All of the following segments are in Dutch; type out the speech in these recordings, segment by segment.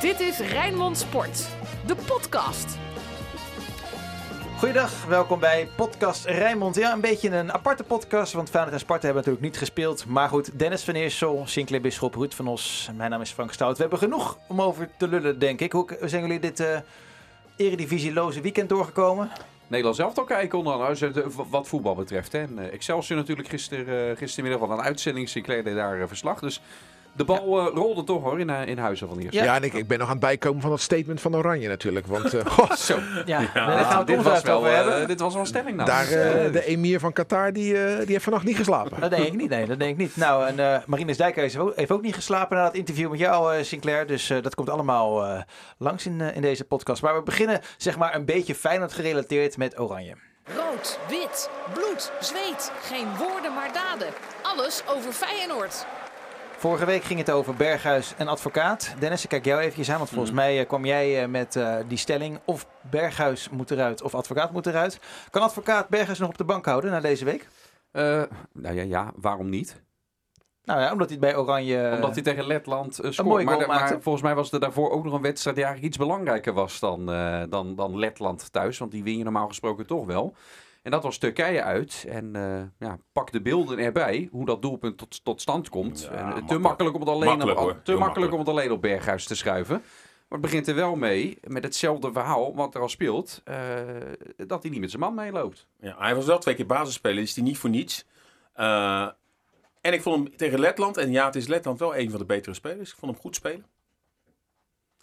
Dit is Rijnmond Sport, de podcast. Goeiedag, welkom bij podcast Rijnmond. Ja, een beetje een aparte podcast, want Feyenoord en Sparta hebben natuurlijk niet gespeeld. Maar goed, Dennis van Eersel, Sinclair Bisschop, Ruud van Os. Mijn naam is Frank Stout. We hebben genoeg om over te lullen, denk ik. Hoe zijn jullie dit uh, eredivisieloze weekend doorgekomen? Nederland zelf toch kijken onder andere, wat voetbal betreft. Hè. En, uh, Excelsior natuurlijk gister, uh, gistermiddag van een uitzending. Sinclair deed daar verslag. Dus de bal ja. uh, rolde toch hoor in, uh, in Huizen van Eerst. Ja, ja en ik, ik, ben nog aan het bijkomen van dat statement van Oranje natuurlijk. Want, oh, Zo. Ja, ja. dit, was wel, hebben. dit was wel een stelling nou. Daar, de emir van Qatar, die, die heeft vannacht niet geslapen. Dat denk ik niet, nee, dat denk ik niet. Nou, en Marines Dijkhuis heeft ook niet geslapen na dat interview met jou, Sinclair. Dus dat komt allemaal langs in, in deze podcast. Maar we beginnen zeg maar een beetje Feyenoord gerelateerd met Oranje. Rood, wit, bloed, zweet. Geen woorden maar daden. Alles over Feyenoord. Vorige week ging het over Berghuis en advocaat. Dennis, ik kijk jou even aan, want volgens mm. mij kwam jij met uh, die stelling of Berghuis moet eruit of advocaat moet eruit. Kan advocaat Berghuis nog op de bank houden na deze week? Uh, nou ja, ja, waarom niet? Nou ja, omdat hij bij Oranje... Omdat hij tegen Letland uh, scoort. Maar, maar, volgens mij was er daarvoor ook nog een wedstrijd die eigenlijk iets belangrijker was dan, dan, dan Letland thuis. Want die win je normaal gesproken toch wel. En dat was Turkije uit. En uh, ja, pak de beelden erbij, hoe dat doelpunt tot, tot stand komt. Ja, en, uh, te makkelijk, om het alleen, makkelijk, op, te makkelijk, makkelijk om het alleen op Berghuis te schuiven. Maar het begint er wel mee, met hetzelfde verhaal wat er al speelt, uh, dat hij niet met zijn man meeloopt. Ja, hij was wel twee keer basisspeler, is hij niet voor niets. en ik vond hem tegen Letland, en ja, het is Letland wel een van de betere spelers. Ik vond hem goed spelen.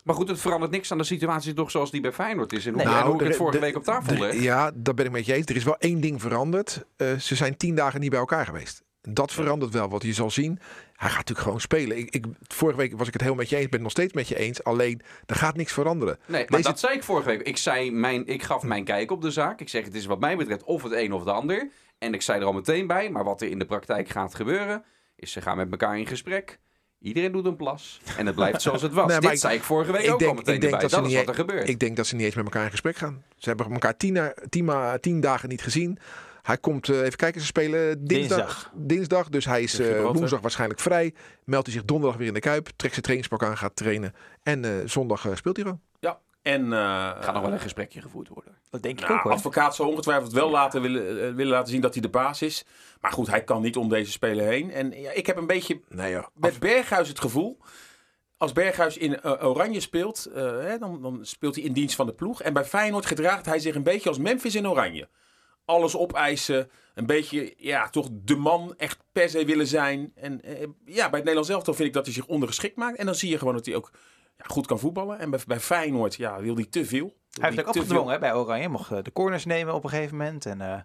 Maar goed, het verandert niks aan de situatie toch zoals die bij Feyenoord is. En hoe, nou, en hoe ik het vorige de, week op tafel de, leg. Ja, dat ben ik met je eens. Er is wel één ding veranderd. Uh, ze zijn tien dagen niet bij elkaar geweest. Dat verandert wel, wat je zal zien. Hij gaat natuurlijk gewoon spelen. Ik, ik, vorige week was ik het heel met je eens. Ik ben het nog steeds met je eens. Alleen, er gaat niks veranderen. Nee, maar Deze... dat zei ik vorige week. Ik, zei mijn, ik gaf mijn kijk op de zaak. Ik zeg, het is wat mij betreft of het een of het ander. En ik zei er al meteen bij. Maar wat er in de praktijk gaat gebeuren... is ze gaan met elkaar in gesprek. Iedereen doet een plas. En het blijft zoals het was. nee, Dit ik, zei ik vorige week ik ook denk, al meteen ik denk erbij. Dat, dat is wat er gebeurt. Ik denk dat ze niet eens met elkaar in gesprek gaan. Ze hebben elkaar tien, tien, tien dagen niet gezien. Hij komt, uh, even kijken, ze spelen dinsdag. Dinsdag. dinsdag dus hij is uh, woensdag waarschijnlijk vrij. Meldt hij zich donderdag weer in de Kuip. Trekt zijn trainingspak aan, gaat trainen. En uh, zondag speelt hij gewoon. Ja, en, uh, gaat nog wel een gesprekje gevoerd worden. Dat denk ik nou, ook hoor. advocaat zal ongetwijfeld wel laten willen, uh, willen laten zien dat hij de baas is. Maar goed, hij kan niet om deze speler heen. En ja, ik heb een beetje nee, joh. met Berghuis het gevoel... Als Berghuis in uh, oranje speelt, hè, dan, dan speelt hij in dienst van de ploeg. En bij Feyenoord gedraagt hij zich een beetje als Memphis in oranje. Alles opeisen, een beetje, ja, toch de man echt per se willen zijn. En ja, bij het Nederlands elftal vind ik dat hij zich ondergeschikt maakt. En dan zie je gewoon dat hij ook ja, goed kan voetballen. En bij, bij Feyenoord ja, wil hij te veel. Hij heeft ook opgedwongen hè, bij Oranje. Mocht de corners nemen op een gegeven moment. En uh,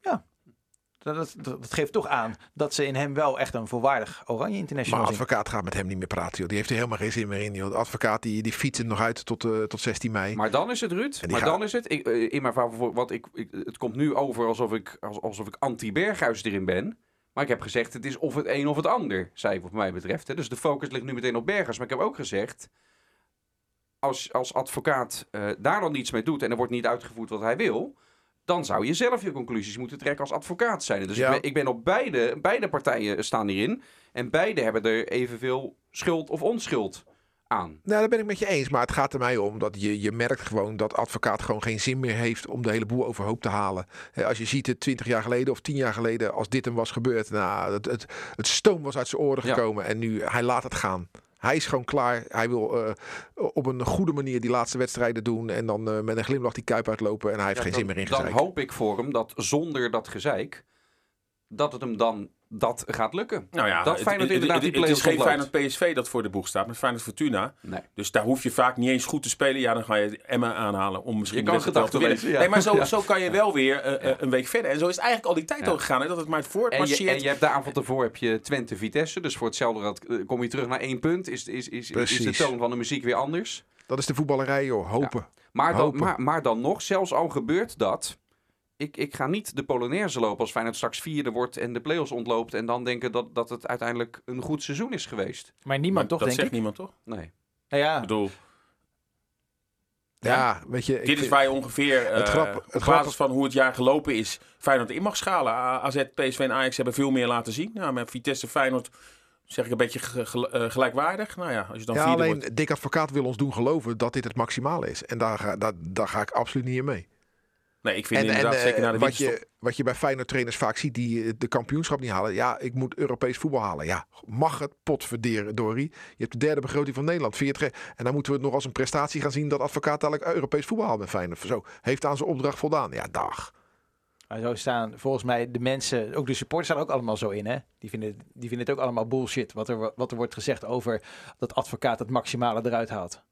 ja, dat, dat, dat, geeft toch aan dat ze in hem wel echt een volwaardig Oranje International Maar advocaat gaat met hem niet meer praten. Joh. Die heeft er helemaal geen zin meer in. Joh. De advocaat die, die fietst nog uit tot, uh, tot 16 mei. Maar dan is het, Ruud. Maar gaat... dan is het. Ik, in mijn wat ik, ik, het komt nu over alsof ik, alsof ik anti-Berghuis erin ben. Maar ik heb gezegd, het is of het een of het ander, zei ik wat mij betreft. Hè. Dus de focus ligt nu meteen op Berghuis. Maar ik heb ook gezegd, als, als advocaat uh, daar dan niets mee doet en er wordt niet uitgevoerd wat hij wil, dan zou je zelf je conclusies moeten trekken als advocaat zijn. Dus ja. ik, ben, ik ben op beide, beide partijen staan hierin. En beide hebben er evenveel schuld of onschuld aan. Nou, daar ben ik met je eens. Maar het gaat er mij om dat je, je merkt gewoon dat advocaat gewoon geen zin meer heeft om de hele boel overhoop te halen. Als je ziet het twintig jaar geleden of tien jaar geleden, als dit hem was gebeurd, nou, het, het, het stoom was uit zijn oren gekomen ja. en nu hij laat het gaan. Hij is gewoon klaar. Hij wil uh, op een goede manier die laatste wedstrijden doen. En dan uh, met een glimlach die kuip uitlopen. En hij heeft ja, geen dan, zin meer in Dan gezeik. hoop ik voor hem dat zonder dat gezeik... dat het hem dan dat gaat lukken. Nou ja, dat Feyenoord het, inderdaad het, die het is geen. Feyenoord PSV dat voor de boeg staat, maar Feyenoord Fortuna. Nee. Dus daar hoef je vaak niet eens goed te spelen. Ja, dan ga je Emma aanhalen om misschien Je kan wel te winnen. ja. Nee, maar zo, Ja. zo kan je wel weer uh, uh, een week verder. En zo is het eigenlijk al die tijd Ja. ook gegaan. Hè, dat het maar En je, voortmarcheert. en je hebt de avond ervoor heb je Twente Vitesse. Dus voor hetzelfde rad, eh, kom je terug naar één punt. Is, is, is, is de toon van de muziek weer anders. Dat is de voetballerij, joh. Hopen. Maar dan, maar, maar dan nog, zelfs al gebeurt dat. Ik, ik ga niet de Polonaise lopen als Feyenoord straks vierde wordt en de play-offs ontloopt. En dan denken dat, dat het uiteindelijk een goed seizoen is geweest. Maar niemand toch, dat denk zegt ik. niemand toch? Nee. Nou ja, Ik bedoel, Ja, weet je. ik dit is waar je ongeveer uh, Het grap- het op grappige- basis van hoe het jaar gelopen is, Feyenoord in mag schalen. AZ, PSV en Ajax hebben veel meer laten zien. Nou, met Vitesse, Feyenoord zeg ik een beetje eh, gelijkwaardig. Nou ja, als je dan ja, vierde alleen wordt. Dick Advocaat wil ons doen geloven dat dit het maximale is. En daar ga, daar, daar ga ik absoluut niet in mee. Nee, ik vind En, inderdaad eh, zeker na de wat, winterstop. je, wat je bij Feyenoord trainers vaak ziet, die eh, de kampioenschap niet halen. Ja, ik moet Europees voetbal halen. Ja, mag het potverderen, Dory. Je hebt de derde begroting van Nederland. Vind je het ge- en dan moeten we het nog als een prestatie gaan zien dat advocaat dadelijk Europees voetbal haalt bij Feyenoord. Zo, heeft aan zijn opdracht voldaan. Ja, dag. Maar zo staan volgens mij de mensen, ook de supporters staan ook allemaal zo in. Hè? Die, vinden, die vinden het ook allemaal bullshit. Wat er, wat er wordt gezegd over dat advocaat het maximale eruit haalt.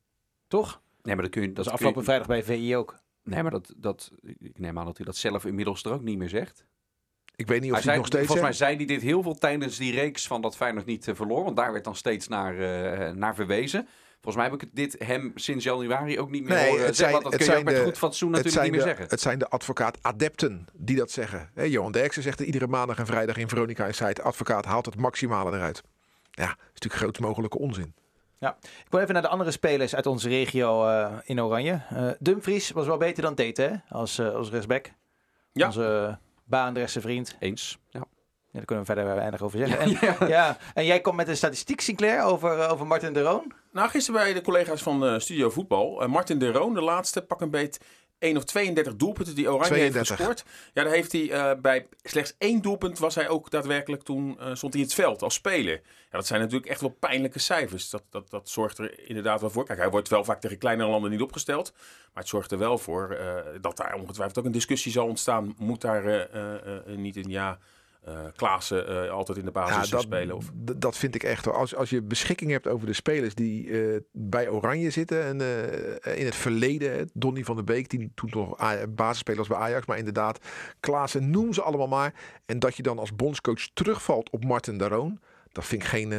Toch? Nee, maar dat kun je... Dat is afgelopen je- vrijdag bij VI ook. Nee, maar dat, dat... Ik neem aan dat hij dat zelf inmiddels er ook niet meer zegt. Ik weet niet of Hij hij zei, nog steeds volgens mij zei hij dit heel veel tijdens die reeks van dat Feyenoord niet eh, verloor. Want daar werd dan steeds naar, eh, naar verwezen. Volgens mij heb ik dit hem sinds januari ook niet meer Nee, horen het zeggen. Want dat kun je ook zijn met de- goed fatsoen natuurlijk niet meer de, zeggen. het zijn de advocaat-adepten die dat zeggen. Hè, Johan Derksen zegt er iedere maandag en vrijdag in Veronica Insight... advocaat haalt het maximale eruit. Ja, dat is natuurlijk grootst mogelijke onzin. Ik wil even naar de andere spelers uit onze regio eh, in Oranje. Eh Dumfries was wel beter dan Tete hè? Als, eh, als rechtsback. Ja. Onze baandrechtse vriend. Eens. Ja. Ja, daar kunnen we verder weinig over zeggen. En, ja. en jij komt met een statistiek, Sinclair, over, over Martin de Roon. Nou, gisteren bij de collega's van eh, Studio Voetbal. eh, Martin de Roon, de laatste, pak een beet 1 of 32 doelpunten die Oranje 32. heeft gescoord. Ja, daar heeft hij eh, bij slechts één doelpunt was hij ook daadwerkelijk toen eh, stond hij in het veld als speler. Ja, dat zijn natuurlijk echt wel pijnlijke cijfers. Dat, dat, dat zorgt er inderdaad wel voor. Kijk, hij wordt wel vaak tegen kleinere landen niet opgesteld. Maar het zorgt er wel voor eh, dat daar ongetwijfeld ook een discussie zal ontstaan. Moet daar niet een ja... eh Klaassen eh, altijd in de basis Ja, dat, spelen? Of... dat vind ik echt. hoor. Als, als je beschikking hebt over de spelers die eh, bij Oranje zitten. En eh, in het verleden, hè, Donny van der Beek, die toen nog basisspeler was bij Ajax. Maar inderdaad, Klaassen, noem ze allemaal maar. En dat je dan als bondscoach terugvalt op Martin Daroon. Dat vind ik geen...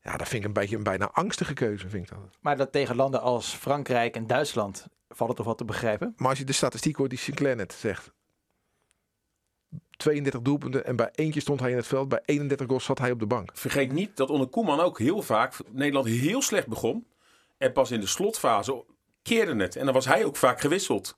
ja, dat vind ik een beetje een bijna angstige keuze, vind ik dat. Maar dat tegen landen als Frankrijk en Duitsland valt het toch wat te begrijpen? Maar als je de statistiek hoort die Sinclair net zegt. 32 doelpunten en bij eentje stond hij in het veld. Bij 31 goals zat hij op de bank. Vergeet niet dat onder Koeman ook heel vaak Nederland heel slecht begon. En pas in de slotfase keerde het. En dan was hij ook vaak gewisseld.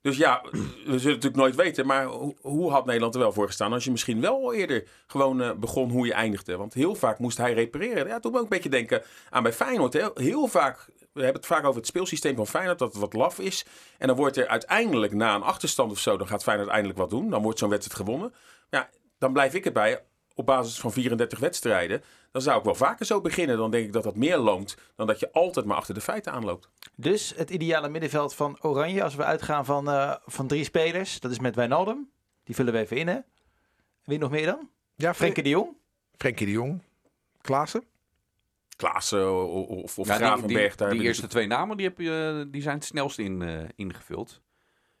Dus ja, we zullen natuurlijk nooit weten. Maar ho- hoe had Nederland er wel voor gestaan als je misschien wel eerder gewoon eh, begon hoe je eindigde? Want heel vaak moest hij repareren. Ja, toen ik een beetje denken aan bij Feyenoord. Heel vaak, we hebben het vaak over het speelsysteem van Feyenoord, dat het wat laf is. En dan wordt er uiteindelijk na een achterstand of zo, dan gaat Feyenoord eindelijk wat doen. Dan wordt zo'n wedstrijd gewonnen. Ja, dan blijf ik erbij op basis van 34 wedstrijden. Dan zou ik wel vaker zo beginnen. Dan denk ik dat dat meer loont dan dat je altijd maar achter de feiten aanloopt. Dus het ideale middenveld van Oranje, als we uitgaan van, eh, van drie spelers, dat is met Wijnaldum. Die vullen we even in, hè? Wie nog meer dan? Ja, Frenkie de Jong. Frenkie de Jong. Klaassen. Klaassen of, Ja, Gravenberg. die, eerste twee namen die, heb je, die zijn het snelst in, eh, ingevuld.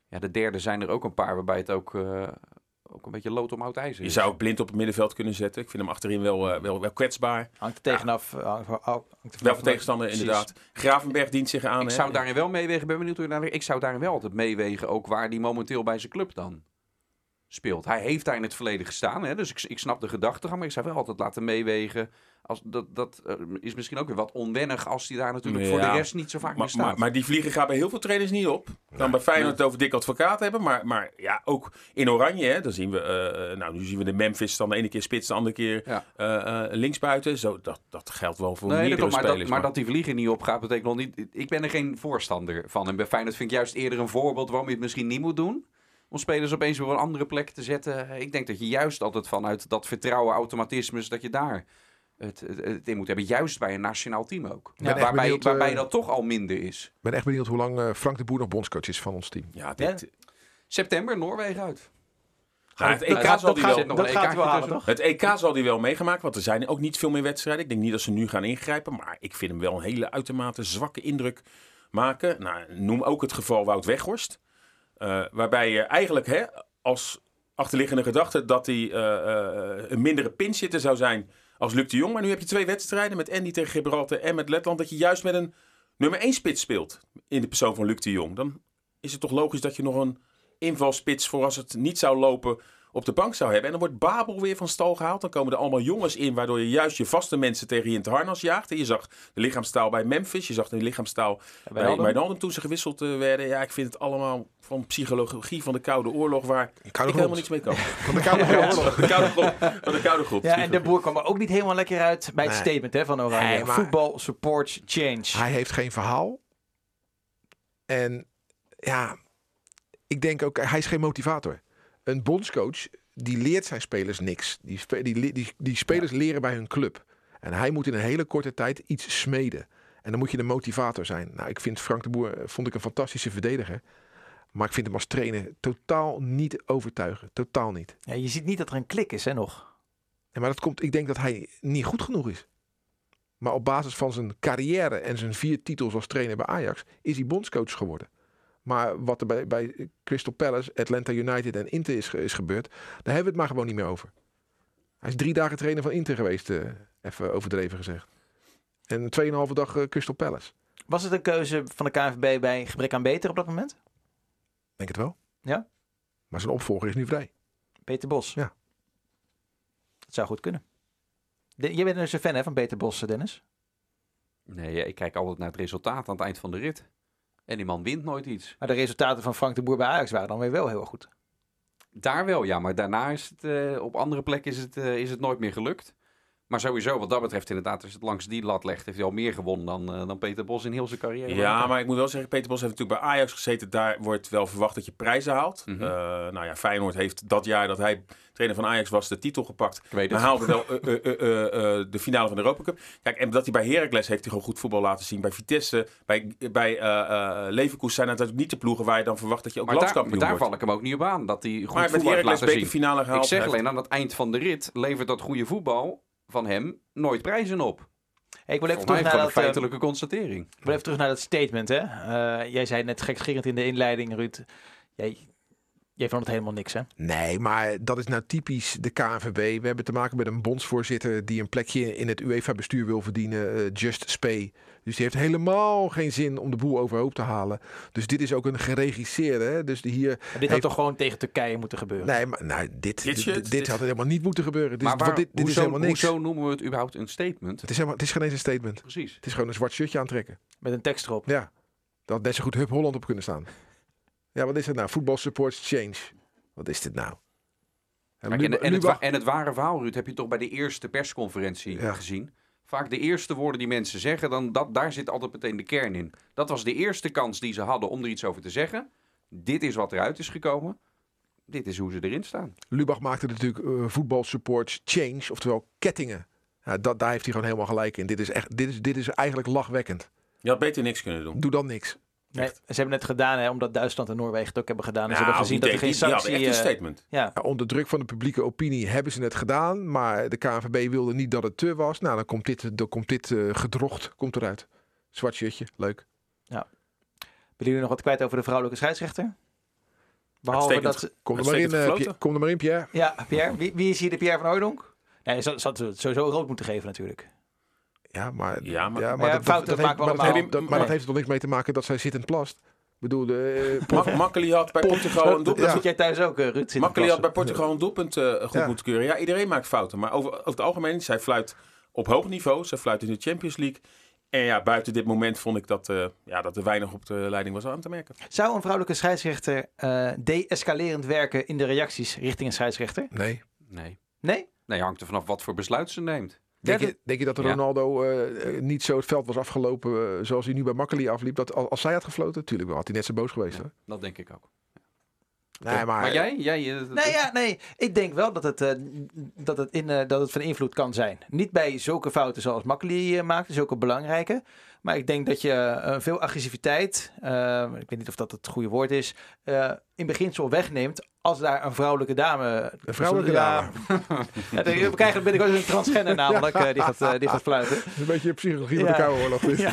Ja, de derde zijn er ook een paar waarbij het ook, eh, ook een beetje lood om oud ijzer Je is. zou ook blind op het middenveld kunnen zetten. Ik vind hem achterin wel, eh, wel, wel kwetsbaar. Hangt er tegenaf. eh, hangt er Wel vanaf- van tegenstander, Precies. inderdaad. Gravenberg dient zich aan. Ik hè. zou daarin wel meewegen, ben benieuwd hoe je daar, ik zou daarin wel altijd meewegen, ook waar die momenteel bij zijn club dan speelt. Hij heeft daar in het verleden gestaan, hè, dus ik, ik snap de gedachtegang, maar ik zou wel altijd laten meewegen. Als, dat dat eh, is misschien ook weer wat onwennig als hij daar natuurlijk voor de rest niet zo vaak meer Maar, staat. maar, maar die vliegen gaan bij heel veel trainers niet op. Dan bij Feyenoord het over dik advocaat hebben. Maar, maar ja, ook in Oranje. Hè, dan zien we, eh, nou, nu zien we de Memphis dan de ene keer spits, de andere keer Ja. eh, eh, linksbuiten. Zo, dat, dat geldt wel voor Nee, meerdere klopt, maar, spelers. dat, maar dat die vliegen niet opgaat, betekent nog niet... Ik ben er geen voorstander van. En bij Feyenoord vind ik juist eerder een voorbeeld waarom je het misschien niet moet doen. Om spelers opeens weer op een andere plek te zetten. Ik denk dat je juist altijd vanuit dat vertrouwen, automatismes, dat je daar het, het, het in moet hebben. Juist bij een nationaal team ook. waarbij, benieuwd, waarbij eh, dat toch al minder is. Ik ben echt benieuwd hoe lang eh, Frank de Boer nog bondscoach is van ons team. Ja, dit, September, Noorwegen uit. Nou, het EK zal die gaat- wel... nog dat een gaat hij EK'tje wel halen, tussen. toch? Het EK zal hij wel meegemaakt, want er zijn ook niet veel meer wedstrijden. Ik denk niet dat ze nu gaan ingrijpen, maar ik vind hem wel een hele uitermate zwakke indruk maken. Nou, noem ook het geval Wout Weghorst. Eh, waarbij je eigenlijk hè, als achterliggende gedachte dat hij eh, eh, een mindere pinchitter zou zijn als Luc de Jong. Maar nu heb je twee wedstrijden met Andy tegen Gibraltar en met Letland. Dat je juist met een nummer 1 spits speelt in de persoon van Luc de Jong. Dan is het toch logisch dat je nog een invalspits voor als het niet zou lopen op de bank zou hebben. En dan wordt Babel weer van stal gehaald. Dan komen er allemaal jongens in, waardoor je juist je vaste mensen tegen je in het harnas jaagt. En je zag de lichaamstaal bij Memphis, je zag de lichaamstaal bij Wijnaldum. Toen ze gewisseld eh, werden. Ja, ik vind het allemaal van psychologie van de Koude Oorlog, waar ik helemaal niks mee kan. Van de Koude Grond. Van de Koude Grond. Van de Koude Grond. Ja, en de boer kwam er ook niet helemaal lekker uit bij het Nee. statement hè, van Oranje. Nee, maar- Voetbal supports change. Hij heeft geen verhaal. En ja, ik denk ook, hij is geen motivator. Een bondscoach, die leert zijn spelers niks. Die, spe- die, die, die spelers leren bij hun club. En hij moet in een hele korte tijd iets smeden. En dan moet je een motivator zijn. Nou, ik vind Frank de Boer eh, vond ik een fantastische verdediger. Maar ik vind hem als trainer totaal niet overtuigen. Totaal niet. Ja, je ziet niet dat er een klik is hè, nog. En maar dat komt, ik denk dat hij niet goed genoeg is. Maar op basis van zijn carrière en zijn vier titels als trainer bij Ajax is hij bondscoach geworden. Maar wat er bij, bij Crystal Palace, Atlanta United en Inter is, is gebeurd, daar hebben we het maar gewoon niet meer over. Hij is drie dagen trainer van Inter geweest, eh, even overdreven gezegd. En 2,5 dag eh, Crystal Palace. Was het een keuze van de KNVB bij gebrek aan beter op dat moment? Denk het wel. Ja. Maar zijn opvolger is nu vrij. Peter Bos. Ja. Dat zou goed kunnen. De, jij bent dus een fan hè, van Peter Bos, Dennis? Nee, ik kijk altijd naar het resultaat aan het eind van de rit. En die man wint nooit iets. Maar de resultaten van Frank de Boer bij Ajax waren dan weer wel heel erg goed. Daar wel, ja. Maar daarna is het, eh, op andere plekken is het, eh, is het nooit meer gelukt. Maar sowieso, wat dat betreft inderdaad, als je het langs die lat legt, heeft hij al meer gewonnen dan, eh, dan Peter Bos in heel zijn carrière. Ja, maar ik moet wel zeggen, Peter Bos heeft natuurlijk bij Ajax gezeten. Daar wordt wel verwacht dat je prijzen haalt. Eh, nou ja, Feyenoord heeft dat jaar dat hij trainer van Ajax was, de titel gepakt. Het. haalde wel eh, de finale van de Europa Cup. Kijk, en dat hij bij Heracles heeft hij gewoon goed voetbal laten zien. Bij Vitesse, bij, bij Leverkusen zijn het natuurlijk niet de ploegen waar je dan verwacht dat je ook Maar daar, landskampioen daar wordt. val ik hem ook niet op aan, dat hij goed maar voetbal heeft laten zien. Ik zeg alleen, aan het eind van de rit levert dat goede voetbal van hem nooit prijzen op. Hey, ik wil even terug naar dat, feitelijke constatering. ik wil even terug naar dat statement. Hè? Eh, jij zei net gekscherend in de inleiding, Ruud. Jij, jij vond het helemaal niks, hè? Nee, maar dat is nou typisch de KNVB. We hebben te maken met een bondsvoorzitter die een plekje in het UEFA-bestuur wil verdienen. eh, Just Spay. Dus die heeft helemaal geen zin om de boel overhoop te halen. Dus dit is ook een geregisseerde. Hè? Dus hier. Dit had toch gewoon tegen Turkije moeten gebeuren? Nee, maar nou, dit, dit, had helemaal niet moeten gebeuren. Dit, maar waar, dit, dit is hoezo, helemaal niks. hoezo noemen we het überhaupt een statement? Het is, helemaal, het is geen eens een statement. Precies. Het is gewoon een zwart shirtje aantrekken. Met een tekst erop. Ja, dat had net zo goed Hub Holland op kunnen staan. Ja, wat is het nou? Voetbal supports change. Wat is dit nou? En Kijk, en, het, en ware verhaal, Ruud, heb je toch bij de eerste persconferentie Ja. gezien. Vaak de eerste woorden die mensen zeggen, dan dat, daar zit altijd meteen de kern in. Dat was de eerste kans die ze hadden om er iets over te zeggen. Dit is wat eruit is gekomen. Dit is hoe ze erin staan. Lubach maakte natuurlijk eh, voetbal supports change, oftewel kettingen. Ja, dat, daar heeft hij gewoon helemaal gelijk in. Dit is, echt, dit is, dit is eigenlijk lachwekkend. Je had beter niks kunnen doen. Doe dan niks. Nee, ze hebben het gedaan, hè, omdat Duitsland en Noorwegen het ook hebben gedaan. En ze Ja, hebben gezien die dat er geen sanctie... echt een eh, statement. ja, Ja, onder druk van de publieke opinie hebben ze het gedaan. Maar de KNVB wilde niet dat het te was. Nou, dan komt dit, dan komt dit eh, gedrocht komt eruit. Zwart shirtje, leuk. willen jullie nog wat kwijt over de vrouwelijke scheidsrechter? Behalve Uitstekend. dat... ze- Kom er maar in, eh. Pierre- kom er maar in, Pierre. Ja, Pierre. Wie, wie is hier de Pierre van Hooydonk? Nee, ze ze had het sowieso rood moeten geven natuurlijk. Ja, maar, Ja, maar- ja, Maar ja, dat, fouten dat, maken heeft, we maar, dat heeft, dat- maar Nee. dat heeft er toch niks mee te maken dat zij zittend plast? Ik bedoel, de, eh, Mak Makkeli had bij Portugal een doelpunt. Ja. zit jij thuis ook, Ruud? Makkeli had bij Portugal een doelpunt goed Ja. moeten keuren. Ja, iedereen maakt fouten. Maar over, over het algemeen, zij fluit op hoog niveau. Zij fluit in de Champions League. En ja, buiten dit moment vond ik dat, eh, ja, dat er weinig op de leiding was aan te merken. Zou een vrouwelijke scheidsrechter eh de-escalerend werken in de reacties richting een scheidsrechter? nee. Nee. Nee? Nee, hangt er vanaf wat voor besluit ze neemt. Denk je, denk je dat. Ronaldo eh, eh, niet zo het veld was afgelopen eh, zoals hij nu bij Makkeli afliep? Dat als, als zij had gefloten, natuurlijk wel, had hij net zo boos geweest. Ja, hoor. dat denk ik ook. Nee, maar, Maar jij? jij eh, Nee, ja, nee. Ik denk wel dat het, eh, dat, het in, eh, dat het van invloed kan zijn. Niet bij zulke fouten zoals Makkeli eh, maakte, zulke belangrijke. Maar ik denk dat je veel agressiviteit, eh, ik weet niet of dat het goede woord is, eh, in beginsel wegneemt als daar een vrouwelijke dame... Een vrouwelijke Ja, ja, we krijgen binnenkort een transgender namelijk, eh, die, gaat, eh, die gaat fluiten. Dat is een beetje psychologie van Ja. de Koude Oorlog. Ja.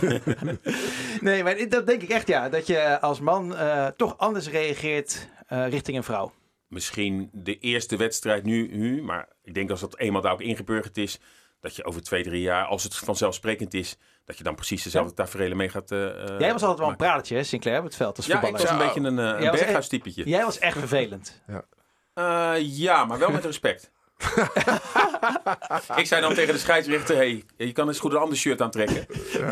Nee, maar dat denk ik echt ja. Dat je als man eh, toch anders reageert eh, richting een vrouw. Misschien de eerste wedstrijd nu, nu, maar ik denk als dat eenmaal daar ook ingeburgerd is, dat je over twee, drie jaar, als het vanzelfsprekend is, dat je dan precies dezelfde tafereelen mee gaat. eh, eh, Jij was altijd wel een praatje, hè, Sinclair, op het veld als Ja, ik voetballer. was een beetje een, eh, een berghuistypetje. Jij was echt vervelend. Eh, ja, maar wel met respect. ik zei dan tegen de scheidsrechter: hey, je kan eens goed een ander shirt aantrekken.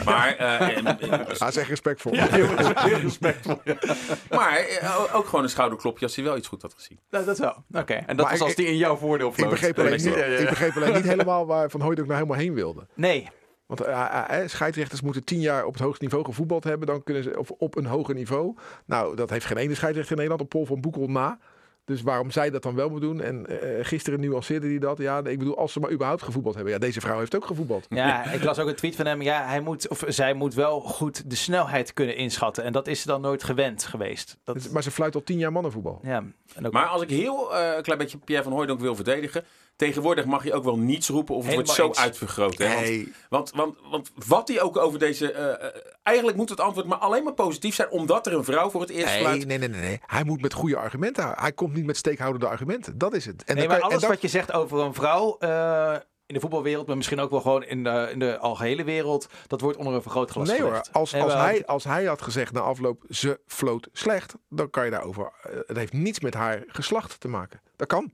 Maar, eh, en- en- Hij is echt respectvol. maar eh, ook gewoon een schouderklopje als hij wel iets goed had gezien. Nou, dat wel. Oké. En dat Maar was ik- als die in jouw voordeel Ik vloog. begreep, alleen niet, ik begreep alleen niet helemaal waar Van Hooyd ook nou helemaal heen wilde. Nee. Want eh, eh, scheidsrechters moeten tien jaar op het hoogste niveau gevoetbald hebben. Dan kunnen ze of op een hoger niveau. Nou, dat heeft geen ene scheidsrechter in Nederland op Paul van Boekel na. Dus waarom zij dat dan wel moet doen? En eh, gisteren nuanceerde hij dat. Ja, ik bedoel, als ze maar überhaupt gevoetbald hebben. Ja, deze vrouw heeft ook gevoetbald. Ja, ik las ook een tweet van hem. Ja, hij moet, of zij moet wel goed de snelheid kunnen inschatten. En dat is ze dan nooit gewend geweest. Dat, Maar ze fluit al tien jaar mannenvoetbal. ja, en ook, Maar als ik heel eh, een klein beetje Pierre van Hooydonk wil verdedigen. Tegenwoordig mag je ook wel niets roepen of het wordt zo eens. uitvergroot. Hè? Want, Nee. want, want, want wat hij ook over deze... eh, eh, eigenlijk moet het antwoord maar alleen maar positief zijn. Omdat er een vrouw voor het eerst Nee, fluit. nee, nee, nee, nee. Hij moet met goede argumenten. Hij komt niet met steekhoudende argumenten. Dat is het. En nee, maar en alles wat je zegt over een vrouw eh, in de voetbalwereld, maar misschien ook wel gewoon in de, in de algehele wereld, dat wordt onder een vergrootglas Nee hoor, gelegd. als, Nee, als, hij, als hij had gezegd na afloop ze floot slecht, dan kan je daarover. Het heeft niets met haar geslacht te maken. Dat kan.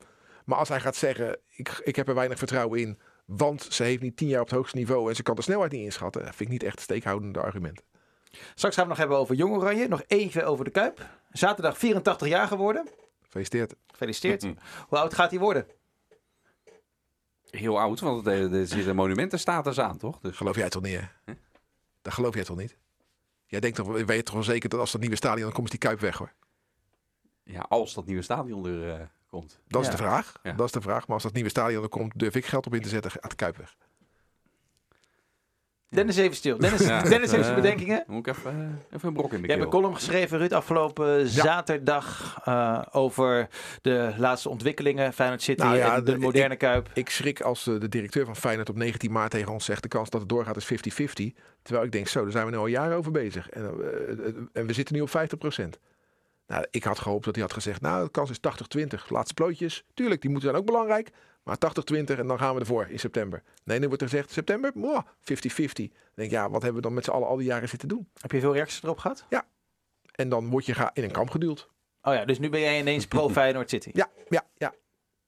Maar als hij gaat zeggen, ik, ik heb er weinig vertrouwen in, want ze heeft niet tien jaar op het hoogste niveau en ze kan de snelheid niet inschatten, dat vind ik niet echt steekhoudende argument. Straks gaan we nog hebben over Jong Oranje. Nog even over de Kuip. Zaterdag 84 jaar geworden. Gefeliciteerd. Gefeliciteerd. Hoe oud gaat hij worden? Heel oud, want er zit een monumentenstatus aan, toch? Dus Geloof jij toch niet, hè? Dat geloof jij toch niet? Jij denkt toch, weet je toch wel zeker dat als dat nieuwe stadion, dan komt die Kuip weg hoor. ja, als dat nieuwe stadion er eh, komt. Dat is de vraag. Ja. Dat is de vraag. Maar als dat nieuwe stadion er komt, durf ik geld op in te zetten, gaat de Kuip weg. Dennis even stil. Dennis, Ja. Dennis heeft zijn Eh, bedenkingen. Moet ik even, eh, even een brok in mijn Jij hebt een column geschreven, Ruud, afgelopen zaterdag eh, over de laatste ontwikkelingen. Feyenoord City Nou ja, en de de- moderne Kuip. Ik schrik als de directeur van Feyenoord op 19 maart tegen ons zegt... de kans dat het doorgaat is 50-50. Terwijl ik denk, zo, daar zijn we nu al jaren over bezig. En, en we zitten nu op 50 Nou, ik had gehoopt dat hij had gezegd... nou, de kans is 80-20. Laatste plootjes. Tuurlijk, die moeten zijn ook belangrijk. Maar 80-20 en dan gaan we ervoor in september. Nee, nu wordt er gezegd, september, mwah, 50-50. Dan denk ik, ja, wat hebben we dan met z'n allen al die jaren zitten doen? Heb je veel reacties erop gehad? En dan word je in een kamp geduwd. Oh ja, dus nu ben jij ineens pro Feyenoord City. Ja, ja, ja.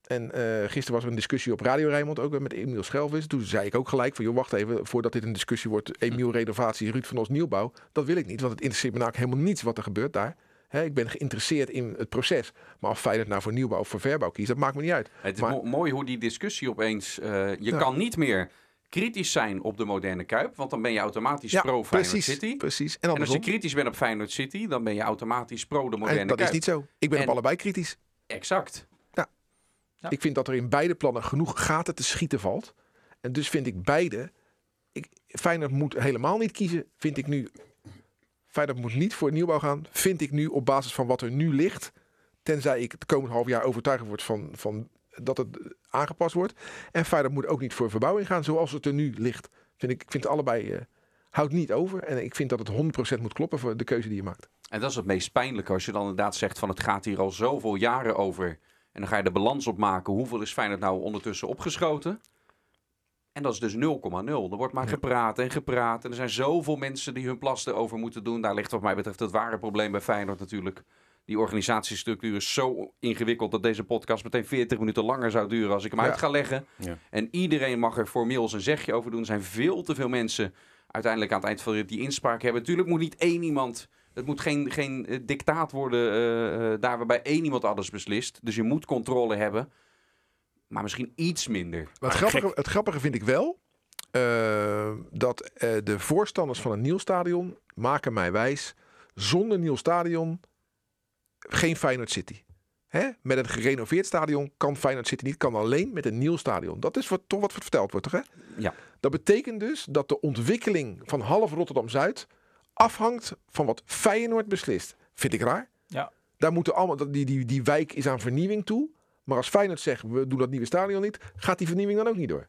En eh, gisteren was er een discussie op Radio Rijnmond ook met Emiel Schelvis. Toen zei ik ook gelijk van, joh, wacht even, voordat dit een discussie wordt, Emiel renovatie, Ruud van Os nieuwbouw. Dat wil ik niet, want het interesseert me namelijk helemaal niets wat er gebeurt daar. Hè, ik ben geïnteresseerd in het proces. Maar of Feyenoord nou voor nieuwbouw of voor verbouw kiest, dat maakt me niet uit. Het is Maar- mo- mooi hoe die discussie opeens... eh, je Ja. kan niet meer kritisch zijn op de moderne Kuip, want dan ben je automatisch Ja, pro Feyenoord precies, City. precies. En En als je kritisch bent op Feyenoord City, dan ben je automatisch pro de moderne En dat Kuip. is niet zo. Ik ben En- op allebei kritisch. Exact. Ja. Ik vind dat er in beide plannen genoeg gaten te schieten valt. En dus vind ik beide. Ik, Feyenoord moet helemaal niet kiezen, vind ik nu. Feyenoord moet niet voor nieuwbouw gaan, vind ik nu op basis van wat er nu ligt. Tenzij ik het komend half jaar overtuigd word van, van dat het aangepast wordt. En Feyenoord moet ook niet voor verbouwing gaan zoals het er nu ligt. Vind ik, ik vind allebei. eh houdt niet over. En ik vind dat het 100% moet kloppen voor de keuze die je maakt. En dat is het meest pijnlijke als je dan inderdaad zegt van het gaat hier al zoveel jaren over. En dan ga je de balans opmaken. Hoeveel is Feyenoord nou ondertussen opgeschoten? En dat is dus 0,0. Er wordt maar gepraat en gepraat. En er zijn zoveel mensen die hun plas erover moeten doen. Daar ligt wat mij betreft het ware probleem bij Feyenoord natuurlijk. Die organisatiestructuur is zo ingewikkeld dat deze podcast meteen 40 minuten langer zou duren als ik hem Ja. uit ga leggen. Ja. En iedereen mag er formeel zijn zegje over doen. Er zijn veel te veel mensen uiteindelijk aan het eind van de die inspraak hebben. Natuurlijk moet niet één iemand het moet geen, geen eh, dictaat worden eh, daar waarbij één iemand alles beslist. Dus je moet controle hebben. Maar misschien iets minder. Maar het, grappige, het grappige vind ik wel eh, dat eh, de voorstanders van een nieuw stadion maken mij wijs. Zonder nieuw stadion geen Feyenoord City. Hè? Met een gerenoveerd stadion kan Feyenoord City niet. Kan alleen met een nieuw stadion. Dat is wat, toch wat verteld wordt, toch? Hè? Ja. Dat betekent dus dat de ontwikkeling van half Rotterdam-Zuid afhangt van wat Feyenoord beslist. Vind ik raar. Ja. Daar moeten allemaal, die, die, die wijk is aan vernieuwing toe. Maar als Feyenoord zegt, we doen dat nieuwe stadion niet, gaat die vernieuwing dan ook niet door.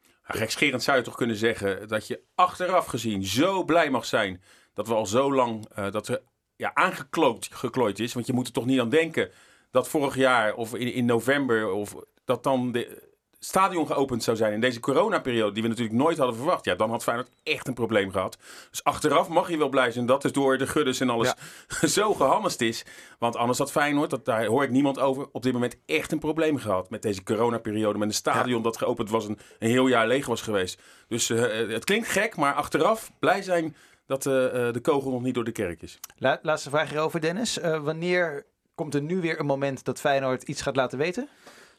Ja, Gekscherend zou je toch kunnen zeggen dat je achteraf gezien zo blij mag zijn dat we al zo lang eh, dat er ja, aangeklooid geklooid is. Want je moet er toch niet aan denken dat vorig jaar of in, in november of dat dan de, stadion geopend zou zijn in deze coronaperiode, die we natuurlijk nooit hadden verwacht, ja, dan had Feyenoord echt een probleem gehad. Dus achteraf mag je wel blij zijn dat het door de guddes en alles zo gehammest is. Want anders had Feyenoord, dat, daar hoor ik niemand over, op dit moment echt een probleem gehad met deze coronaperiode. Met een stadion dat geopend was en een heel jaar leeg was geweest. Dus eh, het klinkt gek, maar achteraf blij zijn dat eh, eh, de kogel nog niet door de kerk is. La- laatste vraag hierover, Dennis. Eh, wanneer komt er nu weer een moment dat Feyenoord iets gaat laten weten?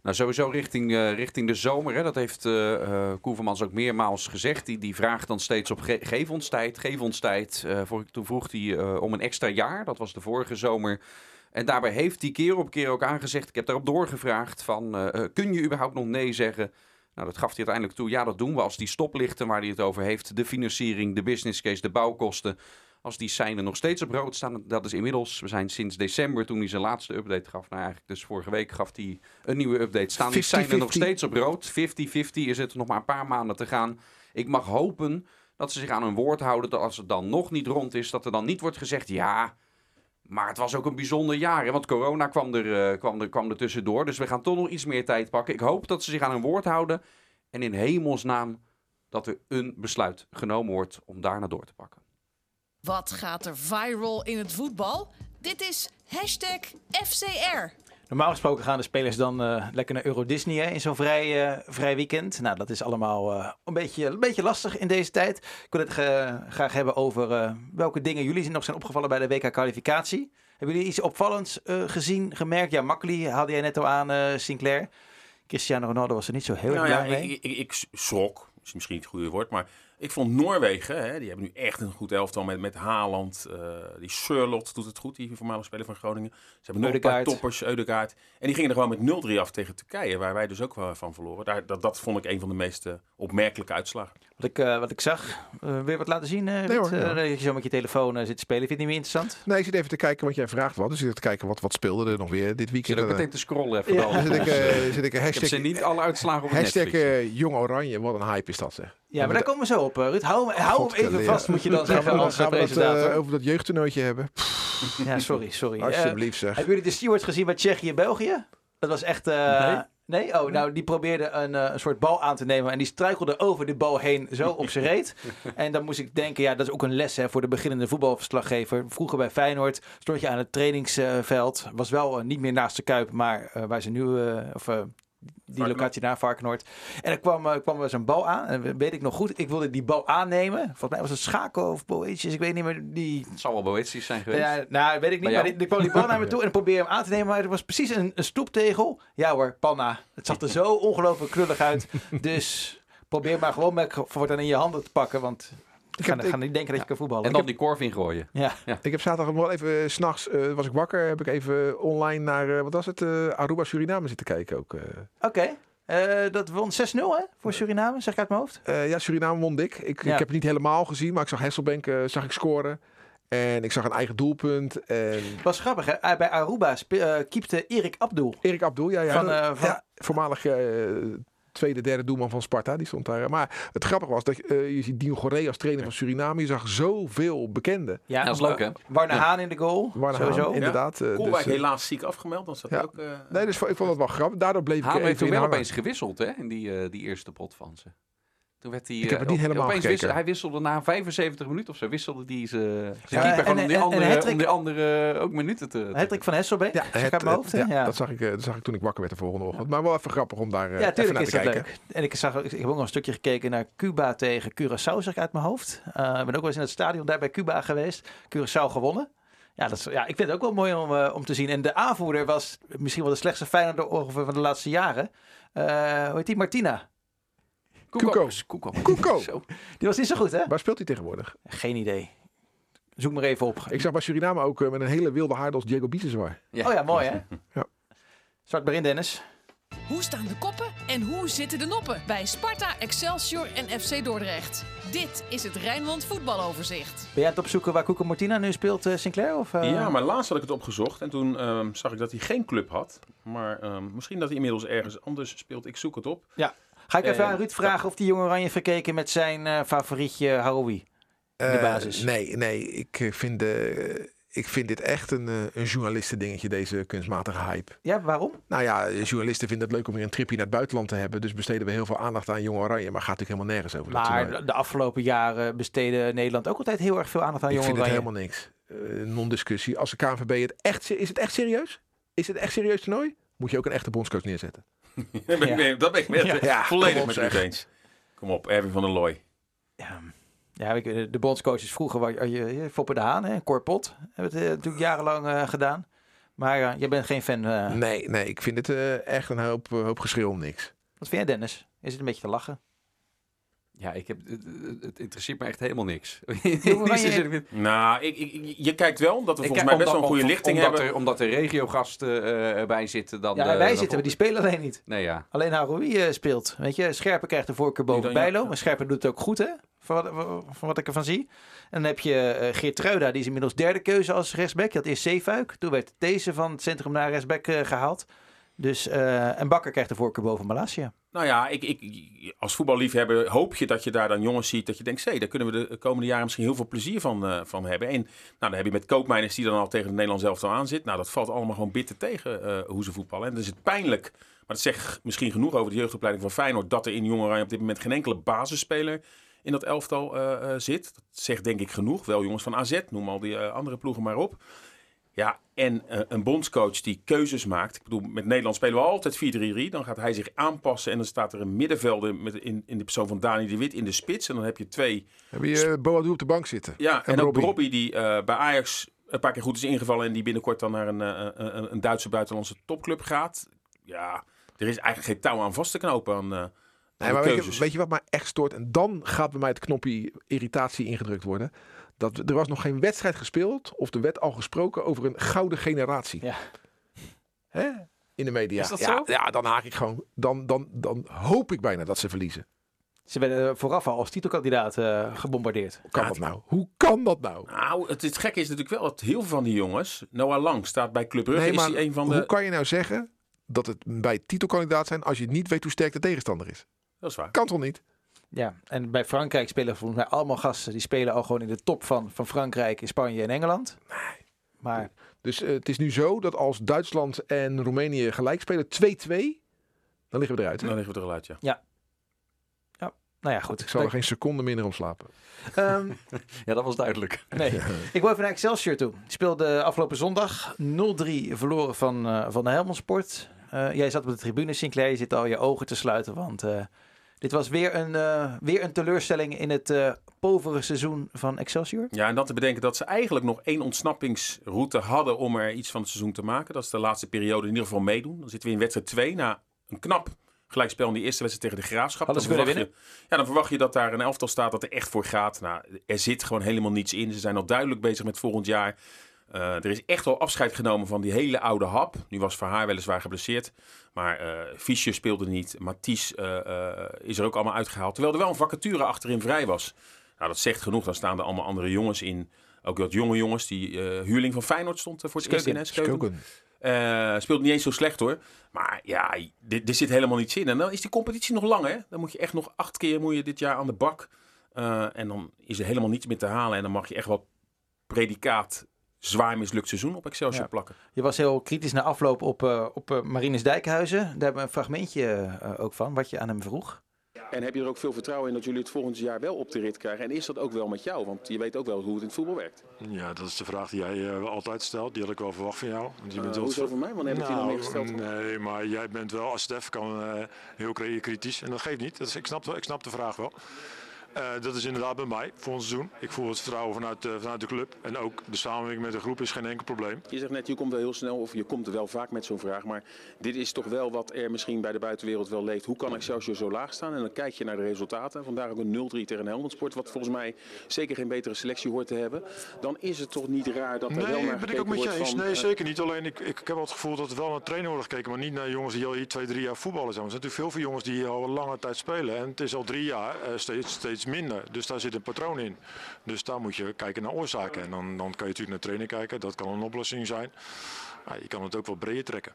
Nou, sowieso richting, eh, richting de zomer. Hè. Dat heeft eh, Koevermans ook meermaals gezegd. Die, die vraagt dan steeds op ge geef ons tijd, geef ons tijd. Voor, toen vroeg hij om een extra jaar. Dat was de vorige zomer. En daarbij heeft hij keer op keer ook aangezegd. Ik heb daarop doorgevraagd van, kun je überhaupt nog nee zeggen? Nou, dat gaf hij uiteindelijk toe. Ja, dat doen we als die stoplichten waar hij het over heeft. De financiering, de business case, de bouwkosten. Als die seinen nog steeds op rood staan. Dat is inmiddels, we zijn sinds december toen hij zijn laatste update gaf. Nou eigenlijk dus vorige week gaf hij een nieuwe update. Staan die seinen nog 50-50. steeds op rood. 50-50 is het nog maar een paar maanden te gaan. Ik mag hopen dat ze zich aan hun woord houden. Dat als het dan nog niet rond is, dat er dan niet wordt gezegd... Ja, maar het was ook een bijzonder jaar. Hè? Want corona kwam er, eh, kwam, er, kwam er tussendoor. Dus we gaan toch nog iets meer tijd pakken. Ik hoop dat ze zich aan hun woord houden. En in hemelsnaam dat er een besluit genomen wordt om daarna door te pakken. Wat gaat er viral in het voetbal? Dit is hashtag FCR. Normaal gesproken gaan de spelers dan eh, lekker naar Euro Disney hè, in zo'n vrij, eh, vrij weekend. Nou, dat is allemaal eh, een, beetje, een beetje lastig in deze tijd. Ik wil het graag hebben over eh, welke dingen jullie nog zijn opgevallen bij de WK-kwalificatie. Hebben jullie iets opvallends eh, gezien, gemerkt? Ja, Makkeli haalde jij net al aan, eh, Sinclair. Cristiano Ronaldo was er niet zo heel erg Nou ja, blij mee. ik, ik, ik schrok. Is misschien niet het goede woord, maar ik vond Noorwegen, hè, die hebben nu echt een goed elftal met, met Haaland. eh, die Surlot doet het goed, die voormalige speler van Groningen. Ze hebben nog een paar toppers, Eudegaard. En die gingen er gewoon met 0-3 af tegen Turkije, waar wij dus ook wel van verloren. Daar, dat, dat vond ik een van de meest eh, opmerkelijke uitslagen. Wat ik, eh, wat ik zag, eh, je wat laten zien? eh, Nee hoor, ja. Eh, dat je zo met je telefoon zit te spelen. Vind je het niet meer interessant? Nee, ik zit even te kijken, want jij vraagt wat. Dus ik zit te kijken wat, wat speelde er nog weer dit Ik zit weekend. ook meteen te scrollen even. Ja. dan. Dan zit ik, zit ik een ik heb ze hashtag, niet alle uitslagen op hashtag eh, Jong Oranje. Wat een hype is dat zeg. Ja, maar daar komen we zo op, Ruud. Hou, hem- hou hem even vast, moet je dan Gaan zeggen we, als gaan we dat, over dat jeugdtoernooitje hebben? Ja, sorry, sorry. Alsjeblieft zeg. hebben jullie de stewards gezien bij Tsjechië-België? Dat was echt... eh, nee. Oh, nou, die probeerde een, eh, een soort bal aan te nemen en die struikelde over de bal heen zo op zijn reet. en dan moest ik denken, ja, dat is ook een les hè, voor de beginnende voetbalverslaggever. Vroeger bij Feyenoord stond je aan het trainingsveld. Was wel eh, niet meer naast de Kuip, maar eh, waar ze nu... of, die locatie naar Varkenoord. En er kwam, eh, kwam er zo'n bal aan. En weet ik nog goed, ik wilde die bal aannemen. Volgens mij was het Schakel of Boetjes, ik weet niet meer. Die Het zal wel Boetius zijn geweest. ja, nou, weet ik niet. Maar die, die kwam die bal naar me toe en ik probeerde hem aan te nemen. Maar het was precies een, een stoeptegel. Ja hoor, panna. Het zag er zo ongelooflijk knullig uit. Dus probeer maar gewoon met voortaan in je handen te pakken. Want ik ga, heb- ga niet denken dat je kan voetballen. En dan die korf ingooien. ja. Ik heb zaterdag nog wel even, s s'nachts was ik wakker, heb ik even online naar, eh, wat was het, eh, Aruba Suriname zitten kijken ook. eh. Oké. Eh, dat won 6-0 hè, voor Suriname, zeg ik uit mijn hoofd. Eh, ja, Suriname won dik. Ik, Ja. ik heb het niet helemaal gezien, maar ik zag Hesselbank eh, zag ik scoren. En ik zag een eigen doelpunt. En was grappig hè. Eh, Bij Aruba eh, keepte Erik Abdul. Erik Abdul, ja, ja, Van, dat- eh, van- ja voormalig eh, tweede, derde doelman van Sparta, die stond daar. Maar het grappige was dat eh, je ziet Dino Goré als trainer van Suriname. Je zag zoveel bekenden. Ja, dat is leuk, hè? Warner Ja. Haan in de goal. Warner sowieso. Haan, inderdaad. eh, Koolwijk dus, eh, helaas ziek afgemeld, dan zat ja. ook... eh, Nee, dus ik vond het wel grappig. Daardoor bleef ik Haan heeft even toen in wel hangen. opeens gewisseld hè, in die, eh, die eerste pot van ze. Toen werd hij, Ik heb het eh, niet op- helemaal opeens wisselde, Hij wisselde na 75 minuten of zo. Wisselde die zijn Ja, keeper en- die en- en andere, hattrick- om die andere ook minuten te... te- Hattrick van Hesselbeek. Ja, het, hoofd. hè? ja, ja. dat, zag ik, eh, dat zag ik toen ik wakker werd de volgende ochtend. Maar wel even grappig om daar eh, Ja, even tuurlijk naar is te dat kijken. leuk. En ik, zag, ik heb ook nog een stukje gekeken naar Cuba tegen Curaçao, zeg ik uit mijn hoofd. Eh, ik ben ook wel eens in het stadion daar bij Cuba geweest. Curaçao gewonnen. Ja, dat is, ja, ik vind het ook wel mooi om, eh, om te zien. En de aanvoerder was misschien wel de slechtste Feyenoord van de laatste jaren. Eh hoe heet die? Martina. Koeko. Koeko. Zo. Die was niet zo goed, hè? Waar speelt hij tegenwoordig? Geen idee. Zoek maar even op. Ik zag bij Suriname ook eh, met een hele wilde haard als Diego Biseswar. Ja. Oh ja, mooi hè? Ja. Start maar in, Dennis. Hoe staan de koppen en hoe zitten de noppen bij Sparta, Excelsior en FC Dordrecht? Dit is het Rijnmond voetbaloverzicht. Ben jij het opzoeken waar Cuco Martina nu speelt, eh, Sinclair? Of, eh? Ja, maar laatst had ik het opgezocht en toen ehm, zag ik dat hij geen club had. Maar ehm, misschien dat hij inmiddels ergens anders speelt. Ik zoek het op. Ga ik even Eh, aan Ruud vragen of die jonge Oranje verkeken met zijn eh, favorietje Haroui. In de Eh, basis. nee, nee. Ik eh, vind de... ik vind dit echt een, een journalistendingetje, deze kunstmatige hype. Ja, waarom? Nou ja, journalisten vinden het leuk om weer een tripje naar het buitenland te hebben. Dus besteden we heel veel aandacht aan Jong Oranje. Maar gaat natuurlijk helemaal nergens over. Maar de afgelopen jaren besteden Nederland ook altijd heel erg veel aandacht aan Jong Oranje. Ik vind het helemaal niks. Uh, Non-discussie. Als de KNVB het echt... Is het echt serieus? Is het echt serieus toernooi? Moet je ook een echte bondscoach neerzetten. dat ben ik, dat ben ik met, ja, volledig met u eens. Kom op, Erwin van der Looy. Ja, ja, de bondscoaches vroeger, waar je, Foppe de Haan en Corpot, hebben het natuurlijk jarenlang uh, gedaan. Maar uh, je bent geen fan. Uh... Nee, nee, ik vind het echt een hoop, hoop geschreeuw om niks. Wat vind jij, Dennis? Is het een beetje te lachen? Ja, ik heb, het, interesseert me echt helemaal niks. je... Nou, ik, ik, je kijkt wel, dat we volgens mij best wel een goede lichting omdat hebben. Er, omdat er regiogasten uh, erbij zitten. Dan ja, wij zitten, maar die spelen alleen niet. Nee, ja. Alleen Haroui uh, speelt. Weet je, Scherpen krijgt de voorkeur boven Bijlo. Maar Scherpen doet het ook goed, hè? Van wat, van wat ik ervan zie. En dan heb je uh, Geert Truida, die is inmiddels derde keuze als rechtsback. Dat is Zeefuik. Toen werd deze van het centrum naar rechtsback gehaald. Dus, uh, en Bakker krijgt de voorkeur boven Malasia. Nou ja, ik, ik, als voetballiefhebber hoop je dat je daar dan jongens ziet. Dat je denkt, hé, daar kunnen we de komende jaren misschien heel veel plezier van, uh, van hebben. En nou, dan heb je met Koopmeiners die dan al tegen het Nederlands elftal aan zit. Nou, dat valt allemaal gewoon bitter tegen uh, hoe ze voetballen. En dan is het pijnlijk, maar dat zegt misschien genoeg over de jeugdopleiding van Feyenoord. Dat er in Jong op dit moment geen enkele basisspeler in dat elftal zit. Dat zegt denk ik genoeg. Wel jongens van AZ, noem al die andere ploegen maar op. Ja, en uh, een bondscoach die keuzes maakt. Ik bedoel, met Nederland spelen we altijd 4-3-3. Dan gaat hij zich aanpassen en dan staat er een middenvelder met, in, in de persoon van Dani de Wit in de spits. En dan heb je twee... Heb je uh, Boadu op de bank zitten. Ja, en, en ook Robbie die uh, bij Ajax een paar keer goed is ingevallen en die binnenkort dan naar een, een, een Duitse buitenlandse topclub gaat. Ja, er is eigenlijk geen touw aan vast te knopen aan... Nee, maar weet je, weet je wat mij echt stoort? En dan gaat bij mij het knopje irritatie ingedrukt worden. Dat er was nog geen wedstrijd gespeeld of er werd al gesproken over een gouden generatie. Ja. Hè? In de media. Is dat ja, zo? ja, dan haak ik gewoon. Dan, dan, dan hoop ik bijna dat ze verliezen. Ze werden vooraf al als titelkandidaat uh, gebombardeerd. Hoe kan dat nou? Hoe kan dat nou? Nou, het, het gekke is natuurlijk wel dat heel veel van die jongens... Noah Lang staat bij Club Brugge. Nee, maar is hij een van de... hoe kan je nou zeggen dat het bij titelkandidaat zijn... als je niet weet hoe sterk de tegenstander is? Dat is waar. Kan toch niet? Ja, en bij Frankrijk spelen volgens mij allemaal gasten. Die spelen al gewoon in de top van, van Frankrijk, Spanje en Engeland. Nee. Maar... Dus uh, het is nu zo dat als Duitsland en Roemenië gelijk spelen, 2-2, dan liggen we eruit. Hè? Dan liggen we er eruit, ja. Ja. ja. Nou ja, goed. Ik zal er geen seconde minder om slapen. Um, ja, dat was duidelijk. Nee. Ik wil even naar Excelsior toe. Speelde afgelopen zondag 0-3 verloren van, uh, van de Helmond Sport. Uh, jij zat op de tribune, Sinclair. Je zit al je ogen te sluiten, want... Uh, dit was weer een, uh, weer een teleurstelling in het uh, povere seizoen van Excelsior. Ja, en dat te bedenken dat ze eigenlijk nog één ontsnappingsroute hadden om er iets van het seizoen te maken. Dat is de laatste periode in ieder geval meedoen. Dan zitten we in wedstrijd 2 na een knap gelijkspel in die eerste wedstrijd tegen de Graafschap. Ze kunnen winnen? Je, ja, dan verwacht je dat daar een elftal staat dat er echt voor gaat. Nou, er zit gewoon helemaal niets in. Ze zijn al duidelijk bezig met volgend jaar. Uh, er is echt wel afscheid genomen van die hele oude hap. Nu was Verhaar weliswaar geblesseerd. Maar uh, Fischer speelde niet. Mathies uh, is er ook allemaal uitgehaald. Terwijl er wel een vacature achterin vrij was. Nou, dat zegt genoeg. Dan staan er allemaal andere jongens in. Ook wat jonge jongens. Die huurling van Feyenoord stond voor het eerst in. Skeuken. speelt niet eens zo slecht hoor. Maar ja, dit, dit zit helemaal niet in. En dan is die competitie nog lang hè. Dan moet je echt nog acht keer moet je dit jaar aan de bak. en dan is er helemaal niets meer te halen. En dan mag je echt wat predicaat zwaar mislukt seizoen op Excelsior ja. plakken. Je was heel kritisch na afloop op, uh, op uh, Marines Dijkhuizen. Daar hebben we een fragmentje uh, ook van, wat je aan hem vroeg. En heb je er ook veel vertrouwen in dat jullie het volgend jaar wel op de rit krijgen? En is dat ook wel met jou? Want je weet ook wel hoe het in het voetbal werkt. Ja, dat is de vraag die jij uh, altijd stelt. Die had ik wel verwacht van jou. Want je uh, bent wel... Hoezo van mij? Wanneer heb nou, je die nog meer gesteld? Nee, maar jij bent wel, als het even kan, uh, heel kritisch. En dat geeft niet. Dat is, ik, snap, ik snap de vraag wel. Uh, dat is inderdaad bij mij, volgend seizoen. Ik voel het vertrouwen vanuit, uh, vanuit de club. En ook de samenwerking met de groep is geen enkel probleem. Je zegt net, je komt wel heel snel, of je komt wel vaak met zo'n vraag. Maar dit is toch wel wat er misschien bij de buitenwereld wel leeft. Hoe kan Excelsior zo laag staan? En dan kijk je naar de resultaten. Vandaar ook een 0-3 tegen Helmond Sport. Wat volgens mij zeker geen betere selectie hoort te hebben. Dan is het toch niet raar dat er nee, wel naar ben ik ook met je eens. van, Nee, uh, zeker niet. Alleen ik, ik, ik heb wel het gevoel dat er wel naar trainer wordt gekeken. Maar niet naar jongens die al hier twee, drie jaar voetballen zijn. Er zijn natuurlijk veel, veel jongens die hier al een lange tijd spelen. En het is al drie jaar steeds, steeds minder. Dus daar zit een patroon in. Dus daar moet je kijken naar oorzaken. En dan, dan kan je natuurlijk naar trainen kijken. Dat kan een oplossing zijn. Maar je kan het ook wel breder trekken.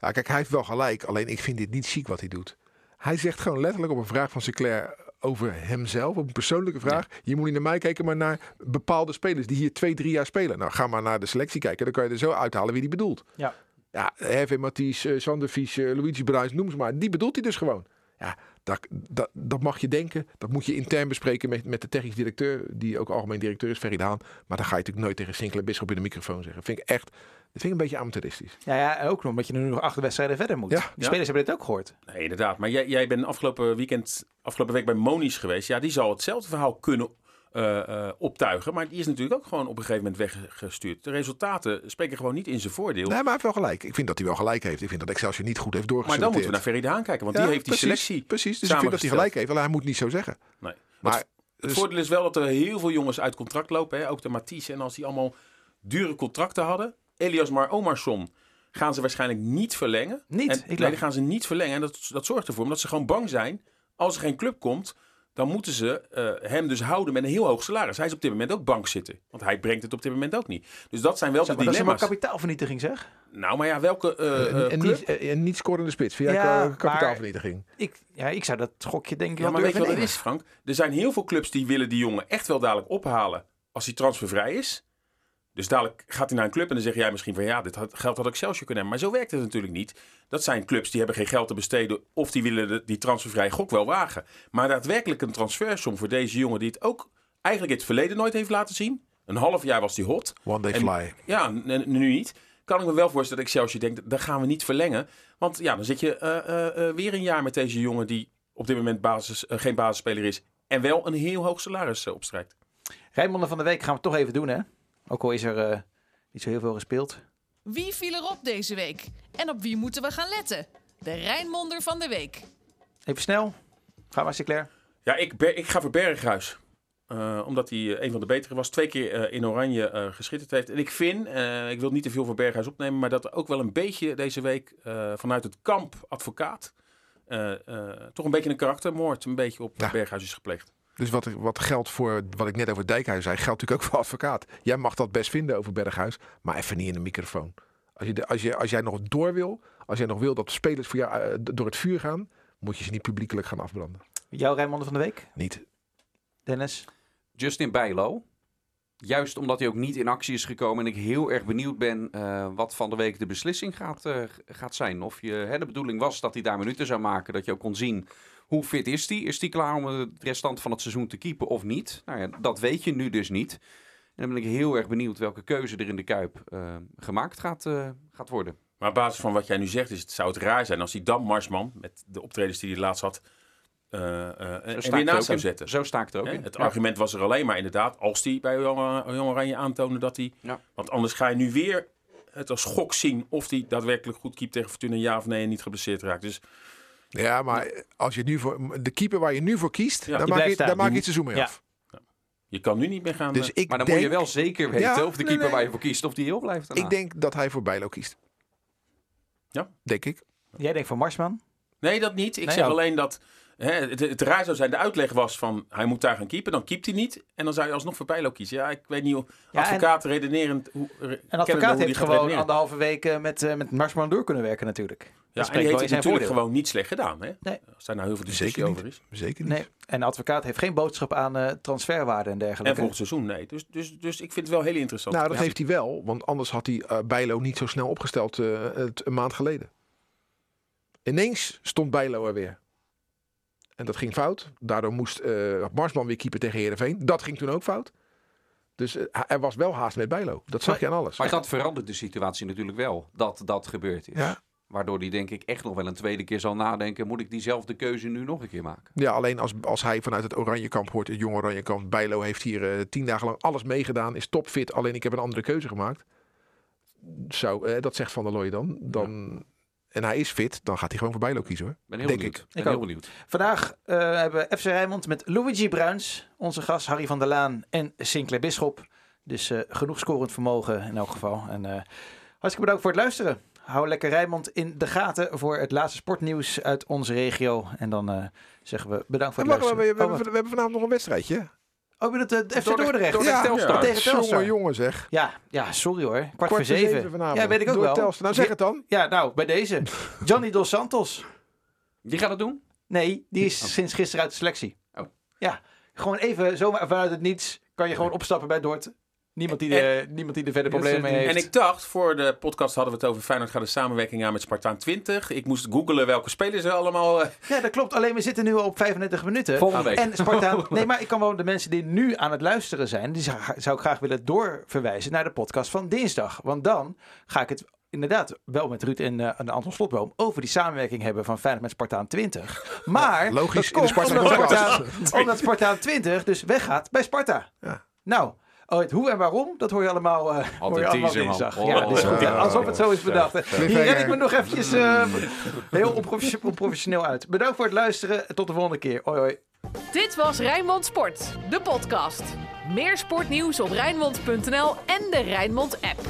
Ja, kijk, hij heeft wel gelijk. Alleen ik vind dit niet ziek wat hij doet. Hij zegt gewoon letterlijk op een vraag van Sinclair over hemzelf, op een persoonlijke vraag. Je moet niet naar mij kijken, maar naar bepaalde spelers die hier twee, drie jaar spelen. Nou, ga maar naar de selectie kijken. Dan kan je er zo uithalen wie die bedoelt. Ja. Ja, Hervé Mathies, eh, Sander Vies, eh, Luigi Bruins, noem ze maar. Die bedoelt hij dus gewoon. Ja, dat, dat, dat mag je denken. Dat moet je intern bespreken met, met de technisch directeur, die ook algemeen directeur is, Ferry Daan. Maar dan ga je natuurlijk nooit tegen Sinclair Bisschop in de microfoon zeggen. Vind ik echt, dat vind ik een beetje amateuristisch. Ja, ja, en ook nog omdat je nu nog acht wedstrijden verder moet. Ja. Die Ja. spelers hebben dit ook gehoord. Nee, inderdaad. Maar jij, jij bent afgelopen weekend, afgelopen week bij Monies geweest. Ja, die zal hetzelfde verhaal kunnen eh, eh, optuigen. Maar die is natuurlijk ook gewoon op een gegeven moment weggestuurd. De resultaten spreken gewoon niet in zijn voordeel. Nee, maar hij heeft wel gelijk. Ik vind dat hij wel gelijk heeft. Ik vind dat Excelsior niet goed heeft maar doorgeselecteerd. dan moeten we naar Ferry de Haan kijken. Want Ja, die heeft die selectie Precies, dus ik vind dat hij gelijk heeft. Alleen hij moet niet zo zeggen. Nee. Maar Het dus- voordeel is wel dat er heel veel jongens uit contract lopen. Hè? Ook de Mathies. En als die allemaal dure contracten hadden. Elias Mar Omarsson gaan ze waarschijnlijk niet verlengen. Niet? En, Ik nee, gaan ze niet verlengen. En dat, dat zorgt ervoor omdat ze gewoon bang zijn. Als er geen club komt, dan moeten ze eh, hem dus houden met een heel hoog salaris. Hij is op dit moment ook bank zitten. Want hij brengt het op dit moment ook niet. Dus dat zijn wel Zeg, de maar dat is maar dilemma's. kapitaalvernietiging zeg. Nou, maar ja, welke eh, een, eh, een club? niet, een niet scorende spits. Vind jij Ja, kapitaalvernietiging? Ik, ja, ik zou dat gokje denk ik Ja, wel maar weet je wat het is, Frank? Er zijn heel veel clubs die willen die jongen echt wel dadelijk ophalen als hij transfervrij is. Dus dadelijk gaat hij naar een club en dan zeg jij misschien van ja, dit had, geld had Excelsior kunnen hebben. Maar zo werkt het natuurlijk niet. Dat zijn clubs die hebben geen geld te besteden of die willen de, die transfervrij gok wel wagen. Maar daadwerkelijk een transfersom voor deze jongen die het ook eigenlijk in het verleden nooit heeft laten zien. Een half jaar was hij hot. One day En- fly. Ja, nu niet. Kan ik me wel voorstellen dat Excelsior denkt, dat gaan we niet verlengen. Want ja, dan zit je eh, eh, eh, weer een jaar met deze jongen die op dit moment basis, geen basisspeler is. En wel een heel hoog salaris uh, opstrijkt. Rijnmonden van de week gaan we toch even doen hè. Ook al is er eh, niet zo heel veel gespeeld. Wie viel erop deze week? En op wie moeten we gaan letten? De Rijnmonder van de week. Even snel. Ga maar Sinclair. Ja, ik, ik ga voor Berghuis. Eh, omdat hij eh, een van de betere was. Twee keer eh, in oranje eh, geschitterd heeft. En ik vind, eh, ik wil niet te veel voor Berghuis opnemen. Maar dat er ook wel een beetje deze week eh, vanuit het kamp advocaat. eh, eh, toch een beetje een karaktermoord. Een beetje op Ja. Berghuis is gepleegd. Dus wat, wat geldt voor wat ik net over Dijkhuis zei, geldt natuurlijk ook voor advocaat. Jij mag dat best vinden over Berghuis, maar even niet in de microfoon. Als, je de, als, je, als jij nog door wil, als jij nog wil dat de spelers voor jou eh, door het vuur gaan, moet je ze niet publiekelijk gaan afbranden. Jouw Rijnmonden van de week? Niet. Dennis? Justin Bijlo. Juist omdat hij ook niet in actie is gekomen en ik heel erg benieuwd ben eh, wat van de week de beslissing gaat, eh, gaat zijn. Of je, hè, de bedoeling was dat hij daar minuten zou maken, dat je ook kon zien hoe fit is hij. Is hij klaar om het restant van het seizoen te keepen of niet? Nou ja, dat weet je nu dus niet. En dan ben ik heel erg benieuwd welke keuze er in de Kuip eh, gemaakt gaat, eh, gaat worden. Maar op basis van wat jij nu zegt, is het, zou het raar zijn als hij dan Marsman, met de optredens die hij laatst had, en sta weer er naast zou zetten. Zo sta ik er ook in. Het Ja. argument was er alleen maar inderdaad, als hij bij Jong Oranje aantoonde dat hij... Ja. Want anders ga je nu weer het als gok zien of hij daadwerkelijk goed keept tegen Fortuna, ja of nee, en niet geblesseerd raakt. Dus Ja, maar als je nu voor de keeper waar je nu voor kiest, die maak je, daar maak je het seizoen mee Ja. af. je kan nu niet meer gaan... Dus eh, ik Maar dan denk, moet je wel zeker weten Ja, of de nee, keeper nee. waar je voor kiest, of die heel blijft. daarna. ik denk dat hij voor Bijlo kiest. Ja? Denk ik. Jij denkt voor Marsman? Nee, dat niet. Ik Nee, zeg ook. alleen dat hè, het, het raar zou zijn. De uitleg was van hij moet daar gaan keepen. Dan keept hij niet. En dan zou je alsnog voor Bijlo kiezen. Ja, ik weet niet hoe Ja, en- advocaat redenerend... Hoe, En advocaat heeft gewoon anderhalve week eh, met, eh, met Marsman door kunnen werken natuurlijk. Ja, en die heeft het zijn natuurlijk voordeel. gewoon niet slecht gedaan. Hè? Nee. Als daar nou heel veel discussie Zeker over is. Zeker niet. Nee, en de advocaat heeft geen boodschap aan eh, transferwaarde en En dergelijke. volgend seizoen, nee. Dus, dus, dus ik vind het wel heel interessant. Nou, dat Ja. heeft hij wel, want anders had hij eh Bijlo niet zo snel opgesteld eh, het, een maand geleden. Ineens stond Bijlo er weer. En dat ging fout. Daardoor moest eh Marsman weer keeper tegen Heerenveen. Dat ging toen ook fout. Dus eh, er was wel haast met Bijlo. Dat zag je aan alles. Maar dat verandert de situatie natuurlijk wel, dat dat gebeurd is. Ja, Waardoor hij denk ik echt nog wel een tweede keer zal nadenken, moet ik diezelfde keuze nu nog een keer maken? ja, alleen als, als hij vanuit het Oranjekamp hoort, het jonge Oranjekamp. Bijlo heeft hier eh, tien dagen lang alles meegedaan, is topfit. Alleen ik heb een andere keuze gemaakt. Zo, eh, dat zegt Van der Looy dan. dan En hij is fit, dan gaat hij gewoon voor Bijlo kiezen hoor. Ik ben heel Denk benieuwd. ik. Ben Ik heel benieuwd. Vandaag eh, hebben we FC Rijnmond met Luigi Bruins, onze gast Harry van der Laan en Sinclair Bisschop. Dus eh, genoeg scorend vermogen in elk geval. En eh, hartstikke bedankt voor het luisteren. Hou lekker Rijnmond in de gaten voor het laatste sportnieuws uit onze regio. En dan eh, zeggen we bedankt voor En het wacht, luisteren. we, we, Oh, we hebben vanavond nog een wedstrijdje. Oh, je bedoelt het FC Dordrecht- Dordrecht? Dordrecht ja, Telstar. Ja, tegen Telstar. Jongen, jongen zeg. Ja, ja, sorry hoor. Kwart, Kwart voor zeven. vanavond. Ja, weet ik ook Door wel. Telstar. Nou, zeg het dan. Ja, nou, bij deze. Johnny Dos Santos. Die gaat het doen? Nee, die is sinds gisteren uit de selectie. Oh. Ja, gewoon even zomaar vanuit het niets kan je gewoon opstappen bij Dort. Niemand die, er, niemand die er verder problemen mee heeft. En ik dacht, voor de podcast hadden we het over Feyenoord gaat de samenwerking aan met Spartaan 20. Ik moest googlen welke spelers er allemaal... eh, Ja, dat klopt. Alleen we zitten nu al op 35 minuten. Volgende week. En Spartaan... Nee, maar ik kan wel de mensen die nu aan het luisteren zijn... die zou, zou ik graag willen doorverwijzen naar de podcast van dinsdag. Want dan ga ik het inderdaad wel met Ruud en, eh, en Anton Slotboom... over die samenwerking hebben van Feyenoord met Spartaan 20. Maar logisch, dat in de komt Spartaan omdat podcast. Spartaan, omdat Spartaan 20 dus weggaat bij Sparta. Ja. Nou... Oh, het hoe en waarom, dat hoor je allemaal, eh hoor je allemaal dinsdag. Oh, ja. Ja. Alsof het zo is bedacht. Hier red ik me nog eventjes eh, heel onprofession- onprofessioneel uit. Bedankt voor het luisteren. Tot de volgende keer. Hoi hoi. Dit was Rijnmond Sport, de podcast. Meer sportnieuws op Rijnmond.nl en de Rijnmond app.